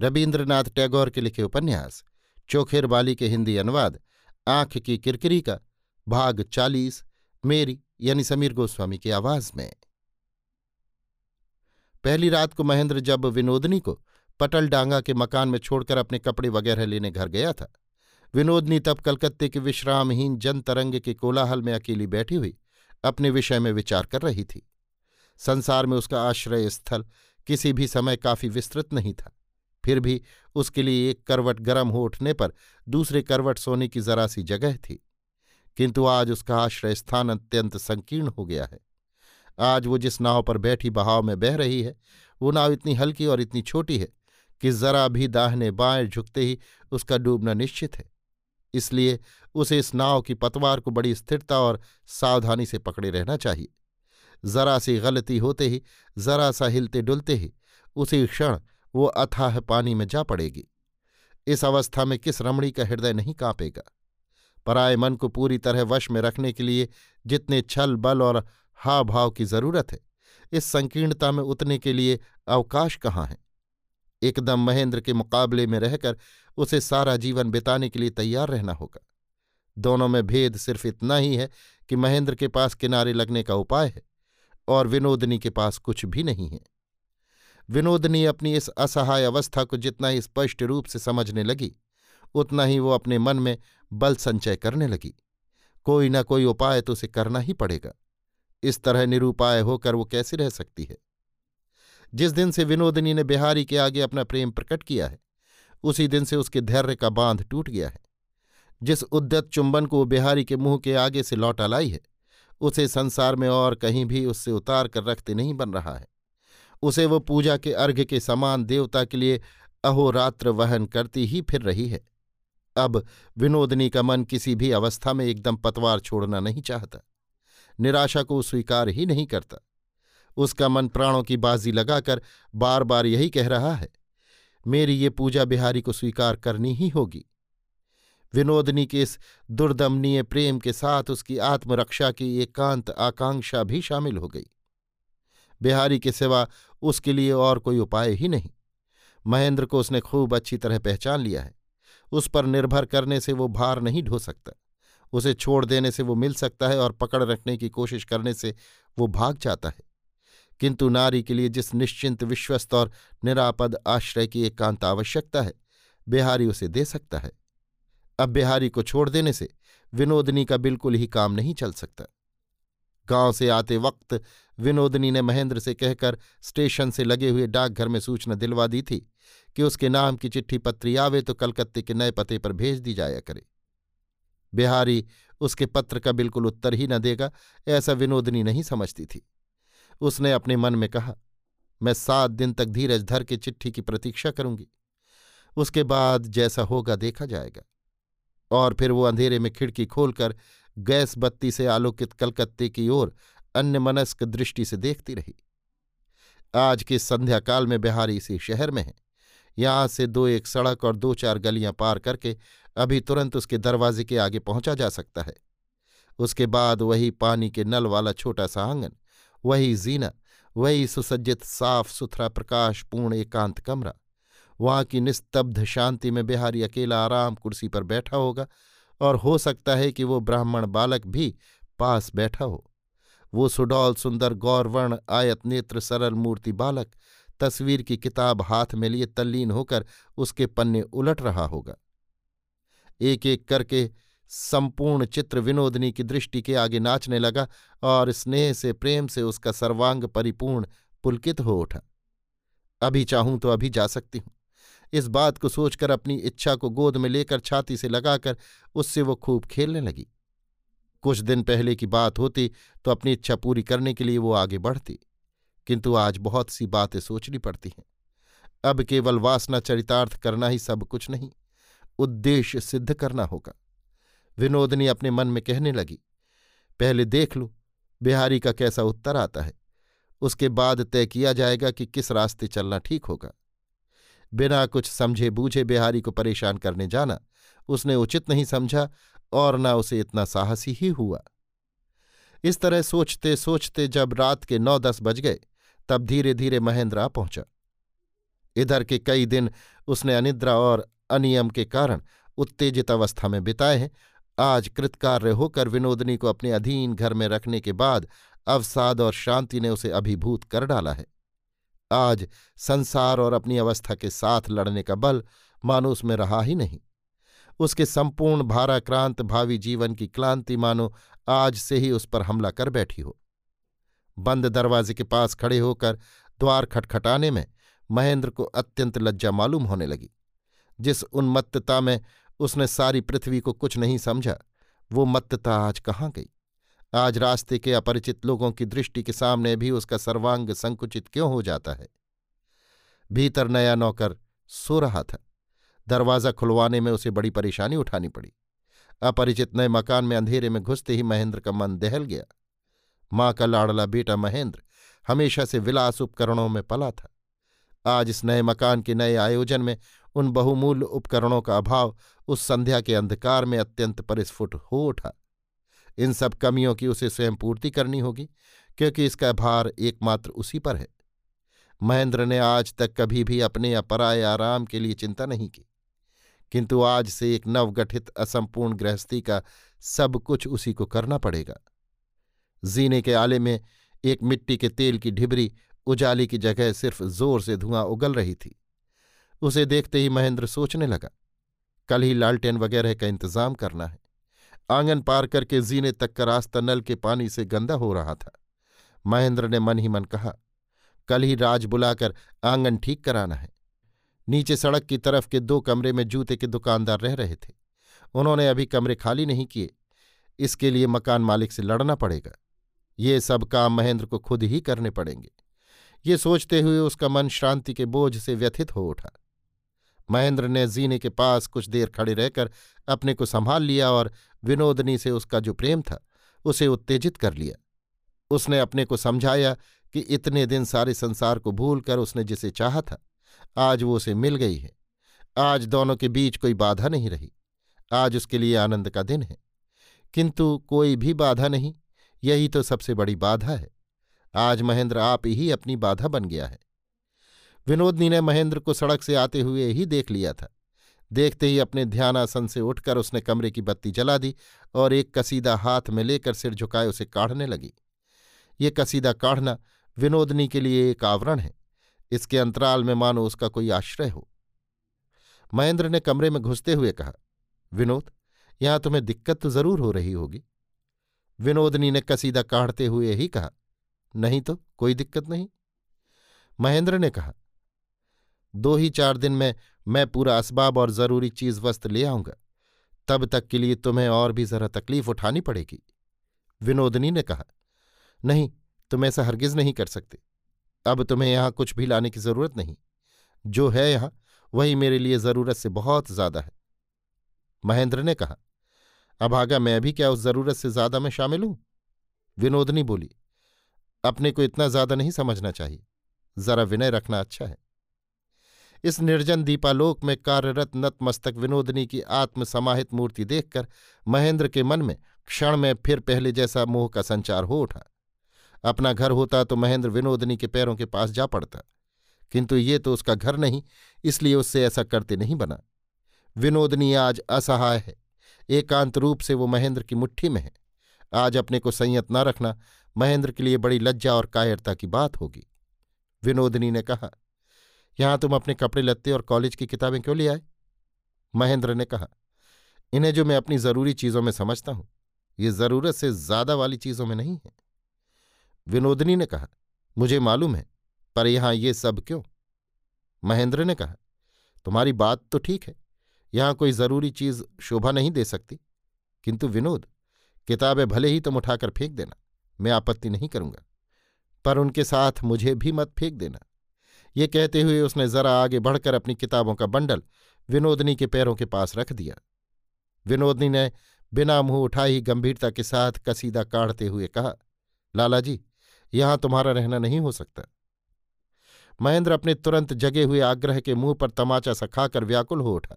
रविन्द्रनाथ टैगोर के लिखे उपन्यास, चोखेर बाली के हिंदी अनुवाद, आँख की किरकिरी का, भाग चालीस, मेरी यानी समीर गोस्वामी की आवाज़ में। पहली रात को महेंद्र जब विनोदनी को पटल डांगा के मकान में छोड़कर अपने कपड़े वगैरह लेने घर गया था, विनोदनी तब कलकत्ते के विश्रामहीन जन तरंग के कोलाहल में अकेली बैठी हुई अपने विषय में विचार कर रही थी। संसार में उसका आश्रय स्थल किसी भी समय काफ़ी विस्तृत नहीं था। फिर भी उसके लिए एक करवट गर्म हो उठने पर दूसरे करवट सोने की जरा सी जगह थी। किंतु आज उसका आश्रय स्थान अत्यंत संकीर्ण हो गया है। आज वो जिस नाव पर बैठी बहाव में बह रही है, वो नाव इतनी हल्की और इतनी छोटी है कि जरा भी दाहने बाएँ झुकते ही उसका डूबना निश्चित है। इसलिए उसे इस नाव की पतवार को बड़ी स्थिरता और सावधानी से पकड़े रहना चाहिए। जरा सी गलती होते ही, जरा सा हिलते डुलते ही, उसी क्षण वो अथाह पानी में जा पड़ेगी। इस अवस्था में किस रमणी का हृदय नहीं कांपेगा? पराए मन को पूरी तरह वश में रखने के लिए जितने छल, बल और हाव भाव की ज़रूरत है, इस संकीर्णता में उतने के लिए अवकाश कहाँ है? एकदम महेंद्र के मुकाबले में रहकर उसे सारा जीवन बिताने के लिए तैयार रहना होगा। दोनों में भेद सिर्फ़ इतना ही है कि महेंद्र के पास किनारे लगने का उपाय है और विनोदनी के पास कुछ भी नहीं है। विनोदनी अपनी इस असहाय अवस्था को जितना ही स्पष्ट रूप से समझने लगी, उतना ही वो अपने मन में बल संचय करने लगी। कोई न कोई उपाय तो उसे करना ही पड़ेगा। इस तरह निरूपाय होकर वो कैसे रह सकती है? जिस दिन से विनोदनी ने बिहारी के आगे अपना प्रेम प्रकट किया है, उसी दिन से उसके धैर्य का बाँध टूट गया है। जिस उद्यत चुंबन को वो बिहारी के मुँह के आगे से लौटा लाई है, उसे संसार में और कहीं भी उससे उतार कर रखते नहीं बन रहा है। उसे वो पूजा के अर्घ्य के समान देवता के लिए अहोरात्र वहन करती ही फिर रही है। अब विनोदनी का मन किसी भी अवस्था में एकदम पतवार छोड़ना नहीं चाहता। निराशा को स्वीकार ही नहीं करता। उसका मन प्राणों की बाजी लगाकर बार बार यही कह रहा है, मेरी ये पूजा बिहारी को स्वीकार करनी ही होगी। विनोदनी के इस दुर्दमनीय प्रेम के साथ उसकी आत्मरक्षा की एकांत आकांक्षा भी शामिल हो गई। बिहारी के सिवा उसके लिए और कोई उपाय ही नहीं। महेंद्र को उसने खूब अच्छी तरह पहचान लिया है। उस पर निर्भर करने से वो भार नहीं ढो सकता। उसे छोड़ देने से वो मिल सकता है और पकड़ रखने की कोशिश करने से वो भाग जाता है। किंतु नारी के लिए जिस निश्चिंत, विश्वस्त और निरापद आश्रय की एकांत आवश्यकता है, बिहारी उसे दे सकता है। अब बिहारी को छोड़ देने से विनोदनी का बिल्कुल ही काम नहीं चल सकता। गाँव से आते वक्त विनोदनी ने महेंद्र से कहकर स्टेशन से लगे हुए डाकघर में सूचना दिलवा दी थी कि उसके नाम की चिट्ठी पत्री आवे तो कलकत्ते के नए पते पर भेज दी जाया करे। बिहारी उसके पत्र का बिल्कुल उत्तर ही न देगा, ऐसा विनोदनी नहीं समझती थी। उसने अपने मन में कहा, मैं सात दिन तक धीरज धर के चिट्ठी की प्रतीक्षा करूँगी। उसके बाद जैसा होगा देखा जाएगा। और फिर वो अंधेरे में खिड़की खोलकर गैस बत्ती से आलोकित कलकत्ते की ओर अन्य मनस्क दृष्टि से देखती रही। आज के संध्याकाल में बिहारी इसी शहर में है। यहाँ से दो एक सड़क और दो चार गलियाँ पार करके अभी तुरंत उसके दरवाजे के आगे पहुँचा जा सकता है। उसके बाद वही पानी के नल वाला छोटा सा आँगन, वही जीना, वही सुसज्जित साफ़ सुथरा प्रकाशपूर्ण एकांत कमरा। वहाँ की निस्तब्ध शांति में बिहारी अकेला आराम कुर्सी पर बैठा होगा और हो सकता है कि वो ब्राह्मण बालक भी पास बैठा हो। वो सुडौल सुंदर गौरवर्ण आयत नेत्र सरल मूर्ति बालक तस्वीर की किताब हाथ में लिए तल्लीन होकर उसके पन्ने उलट रहा होगा। एक एक करके संपूर्ण चित्र विनोदनी की दृष्टि के आगे नाचने लगा और स्नेह से प्रेम से उसका सर्वांग परिपूर्ण पुलकित हो उठा। अभी चाहूँ तो अभी जा सकती हूँ। इस बात को सोचकर अपनी इच्छा को गोद में लेकर छाती से लगाकर उससे वो खूब खेलने लगी। कुछ दिन पहले की बात होती तो अपनी इच्छा पूरी करने के लिए वो आगे बढ़ती, किंतु आज बहुत सी बातें सोचनी पड़ती हैं। अब केवल वासना चरितार्थ करना ही सब कुछ नहीं, उद्देश्य सिद्ध करना होगा। विनोदनी अपने मन में कहने लगी, पहले देख लो, बिहारी का कैसा उत्तर आता है। उसके बाद तय किया जाएगा कि किस रास्ते चलना ठीक होगा। बिना कुछ समझे बूझे बिहारी को परेशान करने जाना, उसने उचित नहीं समझा और न उसे इतना साहसी ही हुआ। इस तरह सोचते सोचते जब रात के नौ दस बज गए, तब धीरे धीरे महेंद्र आ पहुँचा। इधर के कई दिन उसने अनिद्रा और अनियम के कारण उत्तेजित अवस्था में बिताए हैं। आज कृतकार्य होकर विनोदनी को अपने अधीन घर में रखने के बाद अवसाद और शांति ने उसे अभिभूत कर डाला है। आज संसार और अपनी अवस्था के साथ लड़ने का बल मानो उसमें रहा ही नहीं। उसके संपूर्ण भाराक्रांत भावी जीवन की क्लांति मानो आज से ही उस पर हमला कर बैठी हो। बंद दरवाजे के पास खड़े होकर द्वार खटखटाने में महेंद्र को अत्यंत लज्जा मालूम होने लगी। जिस उन्मत्तता में उसने सारी पृथ्वी को कुछ नहीं समझा, वो मत्तता आज कहाँ गई? आज रास्ते के अपरिचित लोगों की दृष्टि के सामने भी उसका सर्वांग संकुचित क्यों हो जाता है? भीतर नया नौकर सो रहा था। दरवाज़ा खुलवाने में उसे बड़ी परेशानी उठानी पड़ी। अपरिचित नए मकान में अंधेरे में घुसते ही महेंद्र का मन दहल गया। माँ का लाड़ला बेटा महेंद्र हमेशा से विलास उपकरणों में पला था। आज इस नए मकान के नए आयोजन में उन बहुमूल्य उपकरणों का अभाव उस संध्या के अंधकार में अत्यंत परिस्फुट हो उठा। इन सब कमियों की उसे स्वयं पूर्ति करनी होगी, क्योंकि इसका भार एकमात्र उसी पर है। महेंद्र ने आज तक कभी भी अपने या आराम के लिए चिंता नहीं की, किंतु आज से एक नवगठित असंपूर्ण गृहस्थी का सब कुछ उसी को करना पड़ेगा। जीने के आले में एक मिट्टी के तेल की ढिबरी उजाली की जगह सिर्फ़ ज़ोर से धुआँ उगल रही थी। उसे देखते ही महेंद्र सोचने लगा, कल ही लालटेन वगैरह का इंतज़ाम करना है। आँगन पार करके जीने तक का रास्ता नल के पानी से गंदा हो रहा था। महेंद्र ने मन ही मन कहा, कल ही राज बुलाकर आँगन ठीक कराना है। नीचे सड़क की तरफ़ के दो कमरे में जूते के दुकानदार रह रहे थे। उन्होंने अभी कमरे खाली नहीं किए। इसके लिए मकान मालिक से लड़ना पड़ेगा। ये सब काम महेंद्र को खुद ही करने पड़ेंगे। ये सोचते हुए उसका मन शांति के बोझ से व्यथित हो उठा। महेंद्र ने जीने के पास कुछ देर खड़े रहकर अपने को संभाल लिया और विनोदनी से उसका जो प्रेम था, उसे उत्तेजित कर लिया। उसने अपने को समझाया कि इतने दिन सारे संसार को भूलकर उसने जिसे चाहा था, आज वो उसे मिल गई है। आज दोनों के बीच कोई बाधा नहीं रही। आज उसके लिए आनंद का दिन है। किंतु कोई भी बाधा नहीं, यही तो सबसे बड़ी बाधा है। आज महेंद्र आप ही अपनी बाधा बन गया है। विनोदनी ने महेंद्र को सड़क से आते हुए ही देख लिया था। देखते ही अपने ध्यानासन से उठकर उसने कमरे की बत्ती जला दी और एक कसीदा हाथ में लेकर सिर झुकाए उसे काढ़ने लगी। ये कसीदा काढ़ना विनोदनी के लिए एक आवरण है। इसके अंतराल में मानो उसका कोई आश्रय हो। महेंद्र ने कमरे में घुसते हुए कहा, विनोद, यहाँ तुम्हें दिक्कत तो ज़रूर हो रही होगी। विनोदनी ने कसीदा काढ़ते हुए ही कहा, नहीं तो कोई दिक्कत नहीं। महेंद्र ने कहा, दो ही चार दिन में मैं पूरा असबाब और ज़रूरी चीज़ वस्त्र ले आऊँगा। तब तक के लिए तुम्हें और भी जरा तकलीफ़ उठानी पड़ेगी। विनोदनी ने कहा, नहीं, तुम ऐसा हरगिज नहीं कर सकते। अब तुम्हें यहाँ कुछ भी लाने की ज़रूरत नहीं। जो है यहाँ, वही मेरे लिए ज़रूरत से बहुत ज़्यादा है। महेंद्र ने कहा अभागा मैं भी क्या उस ज़रूरत से ज़्यादा में शामिल हूँ? विनोदनी बोली, अपने को इतना ज़्यादा नहीं समझना चाहिए। जरा विनय रखना अच्छा है। इस निर्जन दीपालोक में कार्यरत नतमस्तक विनोदनी की आत्मसमाहित मूर्ति देखकर महेंद्र के मन में क्षण में फिर पहले जैसा मोह का संचार हो उठा। अपना घर होता तो महेंद्र विनोदनी के पैरों के पास जा पड़ता, किंतु ये तो उसका घर नहीं, इसलिए उससे ऐसा करते नहीं बना। विनोदनी आज असहाय है, एकांत रूप से वो महेंद्र की मुट्ठी में है। आज अपने को संयत न रखना महेंद्र के लिए बड़ी लज्जा और कायरता की बात होगी। विनोदनी ने कहा यहाँ तुम अपने कपड़े लत्ते और कॉलेज की किताबें क्यों ले आए? महेंद्र ने कहा, इन्हें जो मैं अपनी ज़रूरी चीज़ों में समझता हूँ, ये ज़रूरत से ज़्यादा वाली चीज़ों में नहीं है। विनोदनी ने कहा, मुझे मालूम है, पर यहाँ ये सब क्यों? महेंद्र ने कहा, तुम्हारी बात तो ठीक है, यहाँ कोई ज़रूरी चीज़ शोभा नहीं दे सकती। किंतु विनोद, किताबें भले ही तुम उठाकर फेंक देना, मैं आपत्ति नहीं करूँगा, पर उनके साथ मुझे भी मत फेंक देना। ये कहते हुए उसने जरा आगे बढ़कर अपनी किताबों का बंडल विनोदनी के पैरों के पास रख दिया। विनोदनी ने बिना मुँह उठाई ही गंभीरता के साथ कसीदा काढ़ते हुए कहा लालाजी यहाँ तुम्हारा रहना नहीं हो सकता। महेंद्र अपने तुरंत जगे हुए आग्रह के मुँह पर तमाचा सा खाकर व्याकुल हो उठा।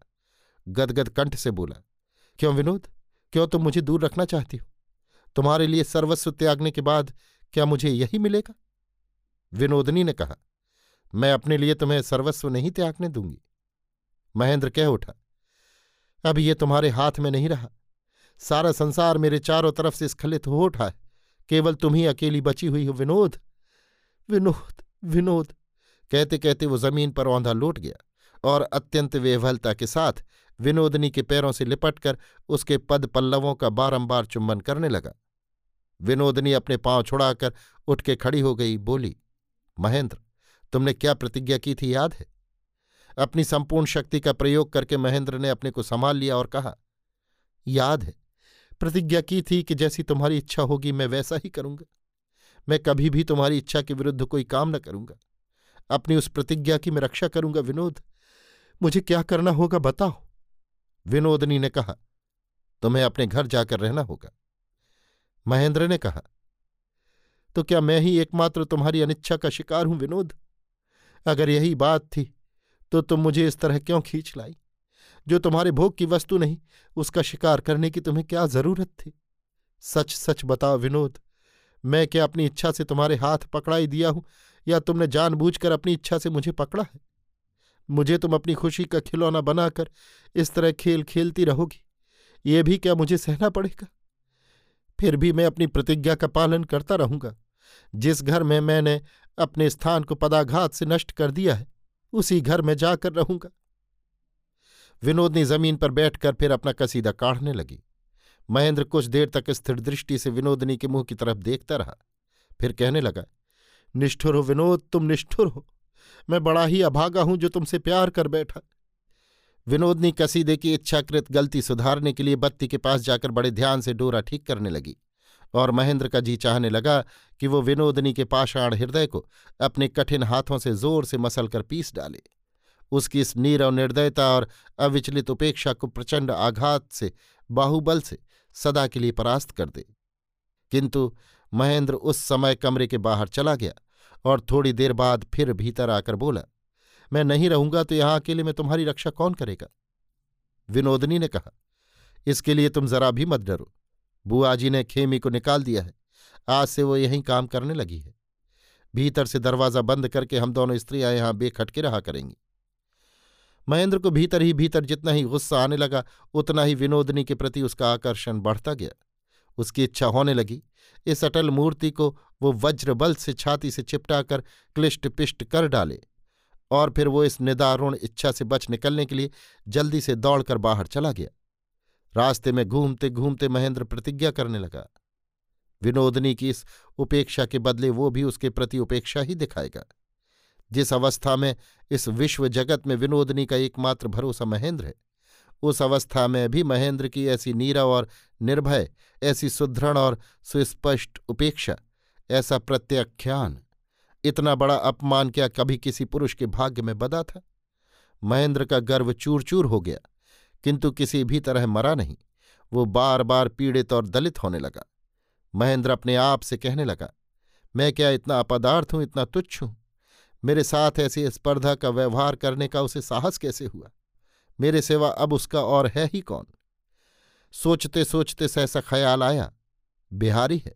गदगद कंठ से बोला, क्यों विनोद? क्यों तुम मुझे दूर रखना चाहती हो? तुम्हारे लिए सर्वस्व त्यागने के बाद क्या मुझे यही मिलेगा? विनोदनी ने कहा मैं अपने लिए तुम्हें सर्वस्व नहीं त्यागने दूँगी। महेंद्र कह उठा, अब ये तुम्हारे हाथ में नहीं रहा। सारा संसार मेरे चारों तरफ़ से स्खलित हो उठा है। केवल तुम ही अकेली बची हुई हो, विनोद। विनोद विनोद। कहते कहते वो ज़मीन पर औंधा लौट गया और अत्यंत वेवलता के साथ विनोदनी के पैरों से लिपटकर उसके पद पल्लवों का बारंबार चुम्बन करने लगा। विनोदनी अपने पाँव छुड़ाकर उठ के खड़ी हो गई, बोली, महेंद्र तुमने क्या प्रतिज्ञा की थी याद है? अपनी संपूर्ण शक्ति का प्रयोग करके महेंद्र ने अपने को संभाल लिया और कहा, याद है, प्रतिज्ञा की थी कि जैसी तुम्हारी इच्छा होगी मैं वैसा ही करूँगा। मैं कभी भी तुम्हारी इच्छा के विरुद्ध कोई काम न करूँगा। अपनी उस प्रतिज्ञा की मैं रक्षा करूँगा, विनोद। मुझे क्या करना होगा बताओ। विनोदनी ने कहा, तुम्हें अपने घर जाकर रहना होगा। महेंद्र ने कहा तो क्या मैं ही एकमात्र तुम्हारी अनिच्छा का शिकार हूँ, विनोद? अगर यही बात थी तो तुम मुझे इस तरह क्यों खींच लाई? जो तुम्हारे भोग की वस्तु नहीं, उसका शिकार करने की तुम्हें क्या ज़रूरत थी? सच सच बताओ विनोद, मैं क्या अपनी इच्छा से तुम्हारे हाथ पकड़ाई दिया हूँ, या तुमने जानबूझकर अपनी इच्छा से मुझे पकड़ा है? मुझे तुम अपनी खुशी का खिलौना बनाकर इस तरह खेल खेलती रहोगी, ये भी क्या मुझे सहना पड़ेगा? फिर भी मैं अपनी प्रतिज्ञा का पालन करता रहूँगा। जिस घर में मैंने अपने स्थान को पदाघात से नष्ट कर दिया है। उसी घर में जाकर रहूँगा। विनोदनी ज़मीन पर बैठकर फिर अपना कसीदा काढ़ने लगी। महेंद्र कुछ देर तक स्थिर दृष्टि से विनोदनी के मुँह की तरफ़ देखता रहा। फिर कहने लगा, निष्ठुर हो विनोद, तुम निष्ठुर हो। मैं बड़ा ही अभागा हूँ जो तुमसे प्यार कर बैठा विनोदनी कसीदे की इच्छाकृत गलती सुधारने के लिए बत्ती के पास जाकर बड़े ध्यान से डोरा ठीक करने लगी। और महेंद्र का जी चाहने लगा कि वो विनोदनी के पाषाण हृदय को अपने कठिन हाथों से ज़ोर से मसल कर पीस डाले। उसकी इस नीरव निर्दयता और अविचलित उपेक्षा को प्रचंड आघात से, बाहुबल से सदा के लिए परास्त कर दे। किंतु महेंद्र उस समय कमरे के बाहर चला गया और थोड़ी देर बाद फिर भीतर आकर बोला, मैं नहीं रहूँगा तो यहाँ अकेले में तुम्हारी रक्षा कौन करेगा? विनोदनी ने कहा, इसके लिए तुम जरा भी मत डरो। बुआ जी ने खेमी को निकाल दिया है। आज से वो यहीं काम करने लगी है। भीतर से दरवाज़ा बंद करके हम दोनों स्त्रियाँ यहाँ बेखटके रहा करेंगी। महेंद्र को भीतर ही भीतर जितना ही गुस्सा आने लगा, उतना ही विनोदनी के प्रति उसका आकर्षण बढ़ता गया। उसकी इच्छा होने लगी। इस अटल मूर्ति को वो वज्रबल से छाती से चिपटाकर क्लिष्ट पिष्ट कर डाले और फिर वो इस निदारुण इच्छा से बच निकलने के लिए जल्दी से दौड़कर बाहर चला गया। रास्ते में घूमते घूमते महेंद्र प्रतिज्ञा करने लगा। विनोदनी की इस उपेक्षा के बदले वो भी उसके प्रति उपेक्षा ही दिखाएगा। जिस अवस्था में, इस विश्व जगत में विनोदनी का एकमात्र भरोसा महेंद्र है, उस अवस्था में भी महेंद्र की ऐसी नीरव और निर्भय, ऐसी सुदृढ़ और सुस्पष्ट उपेक्षा, ऐसा प्रत्याख्यान, इतना बड़ा अपमान क्या कभी किसी पुरुष के भाग्य में बदा था? महेंद्र का गर्व चूर चूर हो गया। किंतु किसी भी तरह मरा नहीं। वो बार बार पीड़ित और दलित होने लगा। महेंद्र अपने आप से कहने लगा, मैं क्या इतना अपदार्थ हूँ, इतना तुच्छ हूँ? मेरे साथ ऐसी स्पर्धा का व्यवहार करने का उसे साहस कैसे हुआ? मेरे सिवा अब उसका और है ही कौन? सोचते सोचते सहसा ख्याल आया, बिहारी है।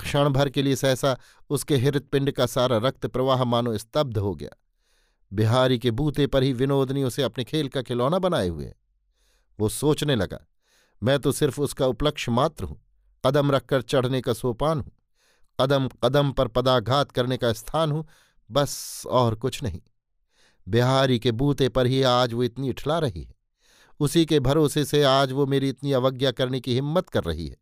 क्षण भर के लिए सहसा उसके हृदपिंड का सारा रक्त प्रवाह मानो स्तब्ध हो गया। बिहारी के बूते पर ही विनोदनी उसे अपने खेल का खिलौना बनाए हुए वो सोचने लगा, मैं तो सिर्फ़ उसका उपलक्ष्य मात्र हूँ, कदम रखकर चढ़ने का सोपान हूँ, कदम कदम पर पदाघात करने का स्थान हूँ, बस और कुछ नहीं। बिहारी के बूते पर ही आज वो इतनी इठला रही है, उसी के भरोसे से आज वो मेरी इतनी अवज्ञा करने की हिम्मत कर रही है।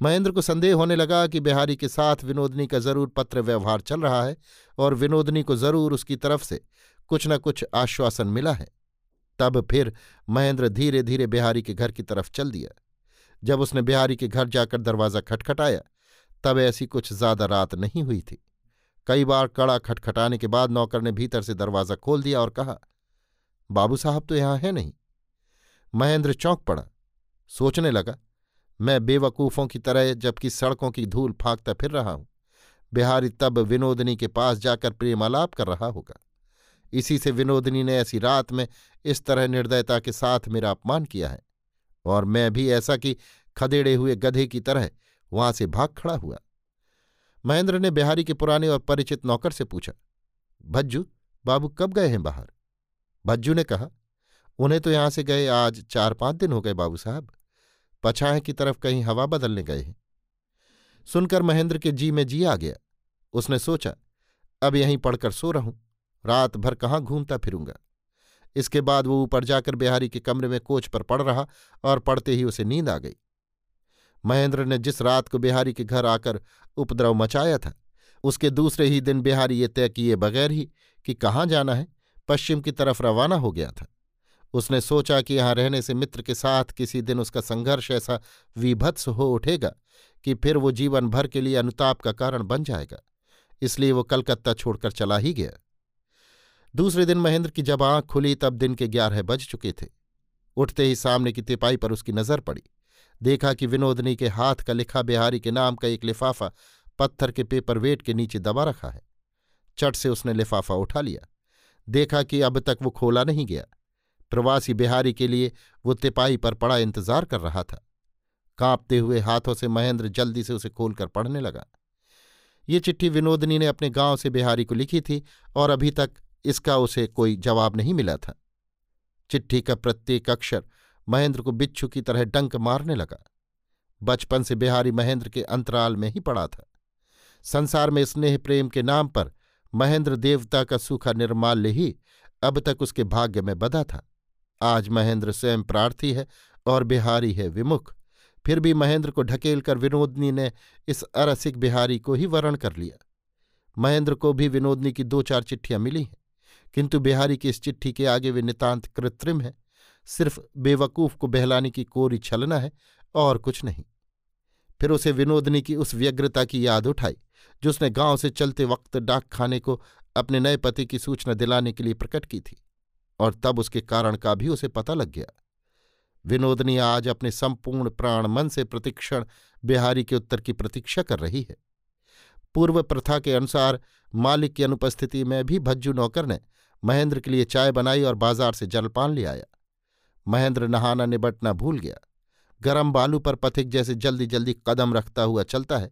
महेंद्र को संदेह होने लगा कि बिहारी के साथ विनोदनी का ज़रूर पत्र व्यवहार चल रहा है और विनोदनी को ज़रूर उसकी तरफ़ से कुछ न कुछ आश्वासन मिला है। तब फिर महेंद्र धीरे धीरे बिहारी के घर की तरफ़ चल दिया। जब उसने बिहारी के घर जाकर दरवाज़ा खटखटाया, तब ऐसी कुछ ज़्यादा रात नहीं हुई थी। कई बार कड़ा खटखटाने के बाद नौकर ने भीतर से दरवाज़ा खोल दिया और कहा, बाबू साहब तो यहाँ है नहीं। महेंद्र चौंक पड़ा, सोचने लगा, मैं बेवकूफ़ों की तरह जबकि सड़कों की धूल फांकता फिर रहा हूँ। बिहारी तब विनोदनी के पास जाकर प्रेमालाप कर रहा होगा। इसी से विनोदनी ने ऐसी रात में इस तरह निर्दयता के साथ मेरा अपमान किया है। और मैं भी ऐसा कि खदेड़े हुए गधे की तरह वहाँ से भाग खड़ा हुआ। महेंद्र ने बिहारी के पुराने और परिचित नौकर से पूछा, भज्जू, बाबू कब गए हैं बाहर? भज्जू ने कहा, उन्हें तो यहाँ से गए आज चार पाँच दिन हो गए बाबू साहब। पछाए की तरफ़ कहीं हवा बदलने गए हैं। सुनकर महेंद्र के जी में जी आ गया। उसने सोचा, अब यहीं पढ़कर सो रहूँ। रात भर कहाँ घूमता फिरूँगा। इसके बाद वो ऊपर जाकर बिहारी के कमरे में कोच पर पड़ रहा और पड़ते ही उसे नींद आ गई। महेंद्र ने जिस रात को बिहारी के घर आकर उपद्रव मचाया था, उसके दूसरे ही दिन बिहारी ये तय किए बगैर ही कि कहाँ जाना है, पश्चिम की तरफ़ रवाना हो गया था। उसने सोचा कि यहाँ रहने से मित्र के साथ किसी दिन उसका संघर्ष ऐसा विभत्स हो उठेगा कि फिर वो जीवन भर के लिए अनुताप का कारण बन जाएगा, इसलिए वो कलकत्ता छोड़कर चला ही गया। दूसरे दिन महेंद्र की जब आँख खुली, तब दिन के ग्यारह बज चुके थे। उठते ही सामने की तिपाई पर उसकी नज़र पड़ी। देखा कि विनोदनी के हाथ का लिखा बिहारी के नाम का एक लिफाफा पत्थर के पेपर वेट के नीचे दबा रखा है। चट से उसने लिफाफा उठा लिया। देखा कि अब तक वो खोला नहीं गया। प्रवासी बिहारी के लिए वो तिपाही पर पड़ा इंतज़ार कर रहा था। कांपते हुए हाथों से महेंद्र जल्दी से उसे खोलकर पढ़ने लगा। ये चिट्ठी विनोदनी ने अपने गाँव से बिहारी को लिखी थी और अभी तक इसका उसे कोई जवाब नहीं मिला था। चिट्ठी का प्रत्येक अक्षर महेंद्र को बिच्छू की तरह डंक मारने लगा। बचपन से बिहारी महेंद्र के अंतराल में ही पड़ा था। संसार में स्नेह प्रेम के नाम पर महेंद्र देवता का सूखा निर्माल्य ही अब तक उसके भाग्य में बदा था। आज महेंद्र स्वयं प्रार्थी है और बिहारी है विमुख। फिर भी महेंद्र को ढकेल कर विनोदनी ने इस अरसिक बिहारी को ही वरण कर लिया। महेंद्र को भी विनोदनी की दो चार चिट्ठियाँ मिली हैं। किंतु बिहारी की इस चिट्ठी के आगे वे नितांत कृत्रिम है। सिर्फ़ बेवकूफ़ को बहलाने की कोरी छलना है और कुछ नहीं। फिर उसे विनोदनी की उस व्यग्रता की याद उठाई, जो उसने गाँव से चलते वक्त डाक खाने को अपने नए पति की सूचना दिलाने के लिए प्रकट की थी और तब उसके कारण का भी उसे पता लग गया। विनोदनी आज अपने संपूर्ण प्राण मन से प्रतिक्षण बिहारी के उत्तर की प्रतीक्षा कर रही है। पूर्व प्रथा के अनुसार मालिक की अनुपस्थिति में भी भज्जू नौकर ने महेंद्र के लिए चाय बनाई और बाज़ार से जलपान ले आया। महेंद्र नहाना निबटना भूल गया। गरम बालू पर पथिक जैसे जल्दी जल्दी कदम रखता हुआ चलता है।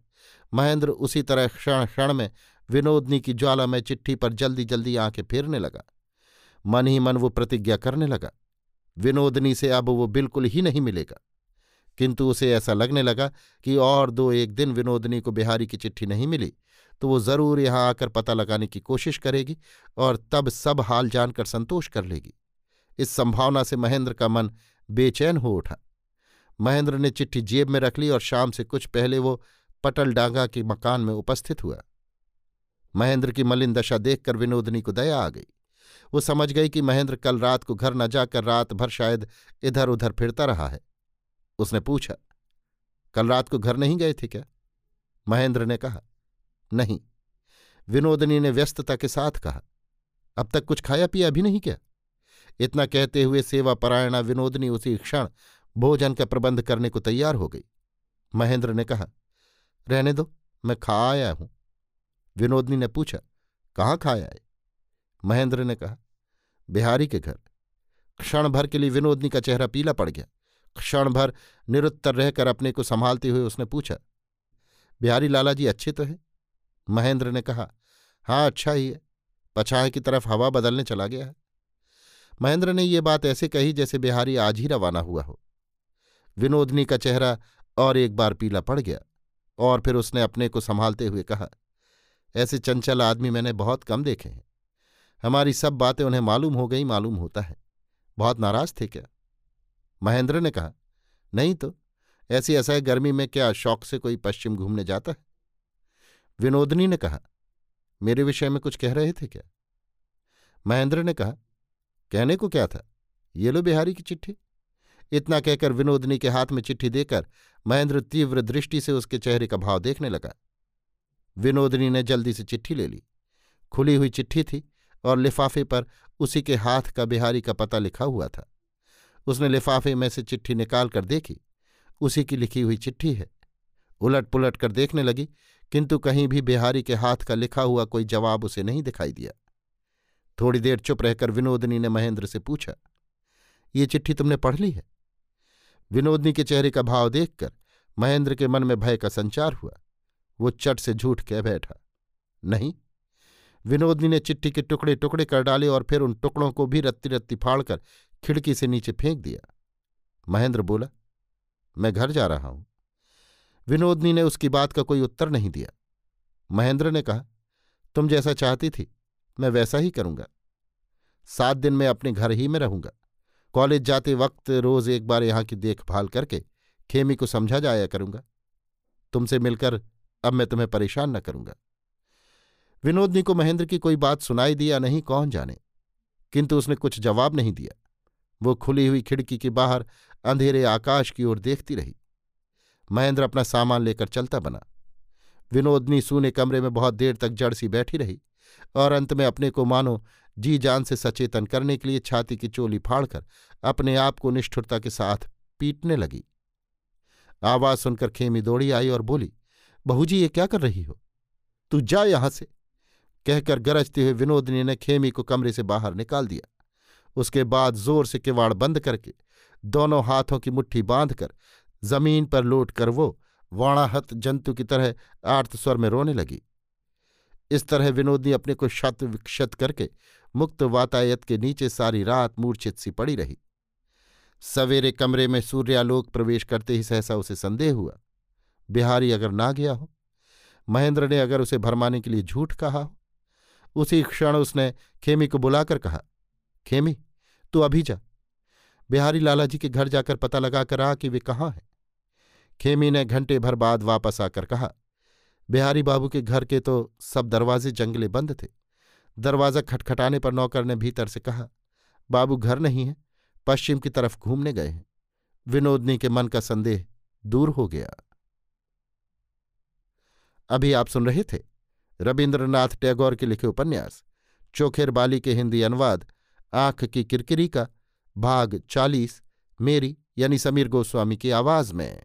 महेंद्र उसी तरह क्षण क्षण में विनोदनी की ज्वाला में चिट्ठी पर जल्दी जल्दी आँखें फेरने लगा। मन ही मन वो प्रतिज्ञा करने लगा। विनोदनी से अब वो बिल्कुल ही नहीं मिलेगा। किंतु उसे ऐसा लगने लगा कि और दो एक दिन विनोदनी को बिहारी की चिट्ठी नहीं मिली। तो वो ज़रूर यहाँ आकर पता लगाने की कोशिश करेगी और तब सब हाल जानकर संतोष कर लेगी। इस संभावना से महेंद्र का मन बेचैन हो उठा। महेंद्र ने चिट्ठी जेब में रख ली और शाम से कुछ पहले वो पटल डांगा के मकान में उपस्थित हुआ। महेंद्र की मलिन दशा देखकर विनोदनी को दया आ गई। वो समझ गई कि महेंद्र कल रात को घर न जाकर रात भर शायद इधर उधर फिरता रहा है। उसने पूछा, कल रात को घर नहीं गए थे क्या? महेंद्र ने कहा नहीं। विनोदनी ने व्यस्तता के साथ कहा, अब तक कुछ खाया पिया भी नहीं क्या? इतना कहते हुए सेवा परायणा विनोदनी उसी क्षण भोजन का प्रबंध करने को तैयार हो गई। महेंद्र ने कहा, रहने दो, मैं खा आया हूँ। विनोदनी ने पूछा, कहाँ खाया है? महेंद्र ने कहा, बिहारी के घर। क्षण भर के लिए विनोदनी का चेहरा पीला पड़ गया। क्षण भर निरुत्तर रहकर अपने को संभालते हुए उसने पूछा, बिहारी लाला जी अच्छे तो हैं? महेंद्र ने कहा हाँ अच्छा ही है। पछाए की तरफ़ हवा बदलने चला गया है। महेंद्र ने ये बात ऐसे कही जैसे बिहारी आज ही रवाना हुआ हो। विनोदनी का चेहरा और एक बार पीला पड़ गया और फिर उसने अपने को संभालते हुए कहा, ऐसे चंचल आदमी मैंने बहुत कम देखे हैं। हमारी सब बातें उन्हें मालूम हो गई, मालूम होता है। बहुत नाराज़ थे क्या? महेंद्र ने कहा, नहीं तो ऐसी असह गर्मी में क्या शौक से कोई पश्चिम घूमने जाता है? विनोदनी ने कहा, मेरे विषय में कुछ कह रहे थे क्या? महेंद्र ने कहा, कहने को क्या था? ये लो बिहारी की चिट्ठी। इतना कहकर विनोदनी के हाथ में चिट्ठी देकर महेंद्र तीव्र दृष्टि से उसके चेहरे का भाव देखने लगा। विनोदनी ने जल्दी से चिट्ठी ले ली। खुली हुई चिट्ठी थी और लिफाफे पर उसी के हाथ का बिहारी का पता लिखा हुआ था। उसने लिफाफे में से चिट्ठी निकाल कर देखी। उसी की लिखी हुई चिट्ठी है। उलट पुलट कर देखने लगी किंतु कहीं भी बिहारी के हाथ का लिखा हुआ कोई जवाब उसे नहीं दिखाई दिया। थोड़ी देर चुप रहकर विनोदनी ने महेंद्र से पूछा, ये चिट्ठी तुमने पढ़ ली है? विनोदनी के चेहरे का भाव देखकर महेंद्र के मन में भय का संचार हुआ। वो चट से झूठ कह बैठा, नहीं। विनोदनी ने चिट्ठी के टुकड़े टुकड़े कर डाले और फिर उन टुकड़ों को भी रत्ती रत्ती फाड़कर खिड़की से नीचे फेंक दिया। महेंद्र बोला, मैं घर जा रहा हूँ। विनोदनी ने उसकी बात का कोई उत्तर नहीं दिया। महेंद्र ने कहा, तुम जैसा चाहती थी, मैं वैसा ही करूँगा। सात दिन मैं अपने घर ही में रहूँगा। कॉलेज जाते वक्त रोज एक बार यहाँ की देखभाल करके खेमी को समझा जाया करूँगा। तुमसे मिलकर अब मैं तुम्हें परेशान न करूँगा। विनोदनी को महेंद्र की कोई बात सुनाई दिया नहीं, कौन जाने? किंतु उसने कुछ जवाब नहीं दिया। वो खुली हुई खिड़की के बाहर अंधेरे आकाश की ओर देखती रही। महेंद्र अपना सामान लेकर चलता बना। विनोदनी सूने कमरे में बहुत देर तक जड़ सी बैठी रही और अंत में अपने को मानो जी जान से सचेतन करने के लिए छाती की चोली फाड़कर अपने आप को निष्ठुरता के साथ पीटने लगी। आवाज़ सुनकर खेमी दौड़ी आई और बोली, बहू जी, ये क्या कर रही हो? तू जा यहाँ से। कहकर गरजते हुए विनोदनी ने खेमी को कमरे से बाहर निकाल दिया। उसके बाद ज़ोर से किवाड़ बंद करके दोनों हाथों की मुट्ठी बांधकर ज़मीन पर लौट कर वो वाणाहत जंतु की तरह आर्त स्वर में रोने लगी। इस तरह विनोदनी अपने को शत विक्षत करके मुक्त वातायत के नीचे सारी रात मूर्छित सी पड़ी रही। सवेरे कमरे में सूर्यालोक प्रवेश करते ही सहसा उसे संदेह हुआ, बिहारी अगर ना गया हो, महेंद्र ने अगर उसे भरमाने के लिए झूठ कहा हो, उसी क्षण उसने खेमी को बुलाकर कहा, खेमी, तू अभी जा। बिहारी लाला जी के घर जाकर पता लगाकर आ कि वे कहाँ हैं? खेमी ने घंटे भर बाद वापस आकर कहा, बिहारी बाबू के घर के तो सब दरवाजे जंगले बंद थे। दरवाज़ा खटखटाने पर नौकर ने भीतर से कहा, बाबू घर नहीं है, पश्चिम की तरफ़ घूमने गए हैं। विनोदनी के मन का संदेह दूर हो गया। अभी आप सुन रहे थे रविन्द्रनाथ टैगोर के लिखे उपन्यास, चोखेर बाली के हिंदी अनुवाद, आँख की किरकिरी का, भाग चालीस, मेरी यानी समीर गोस्वामी की आवाज़ में।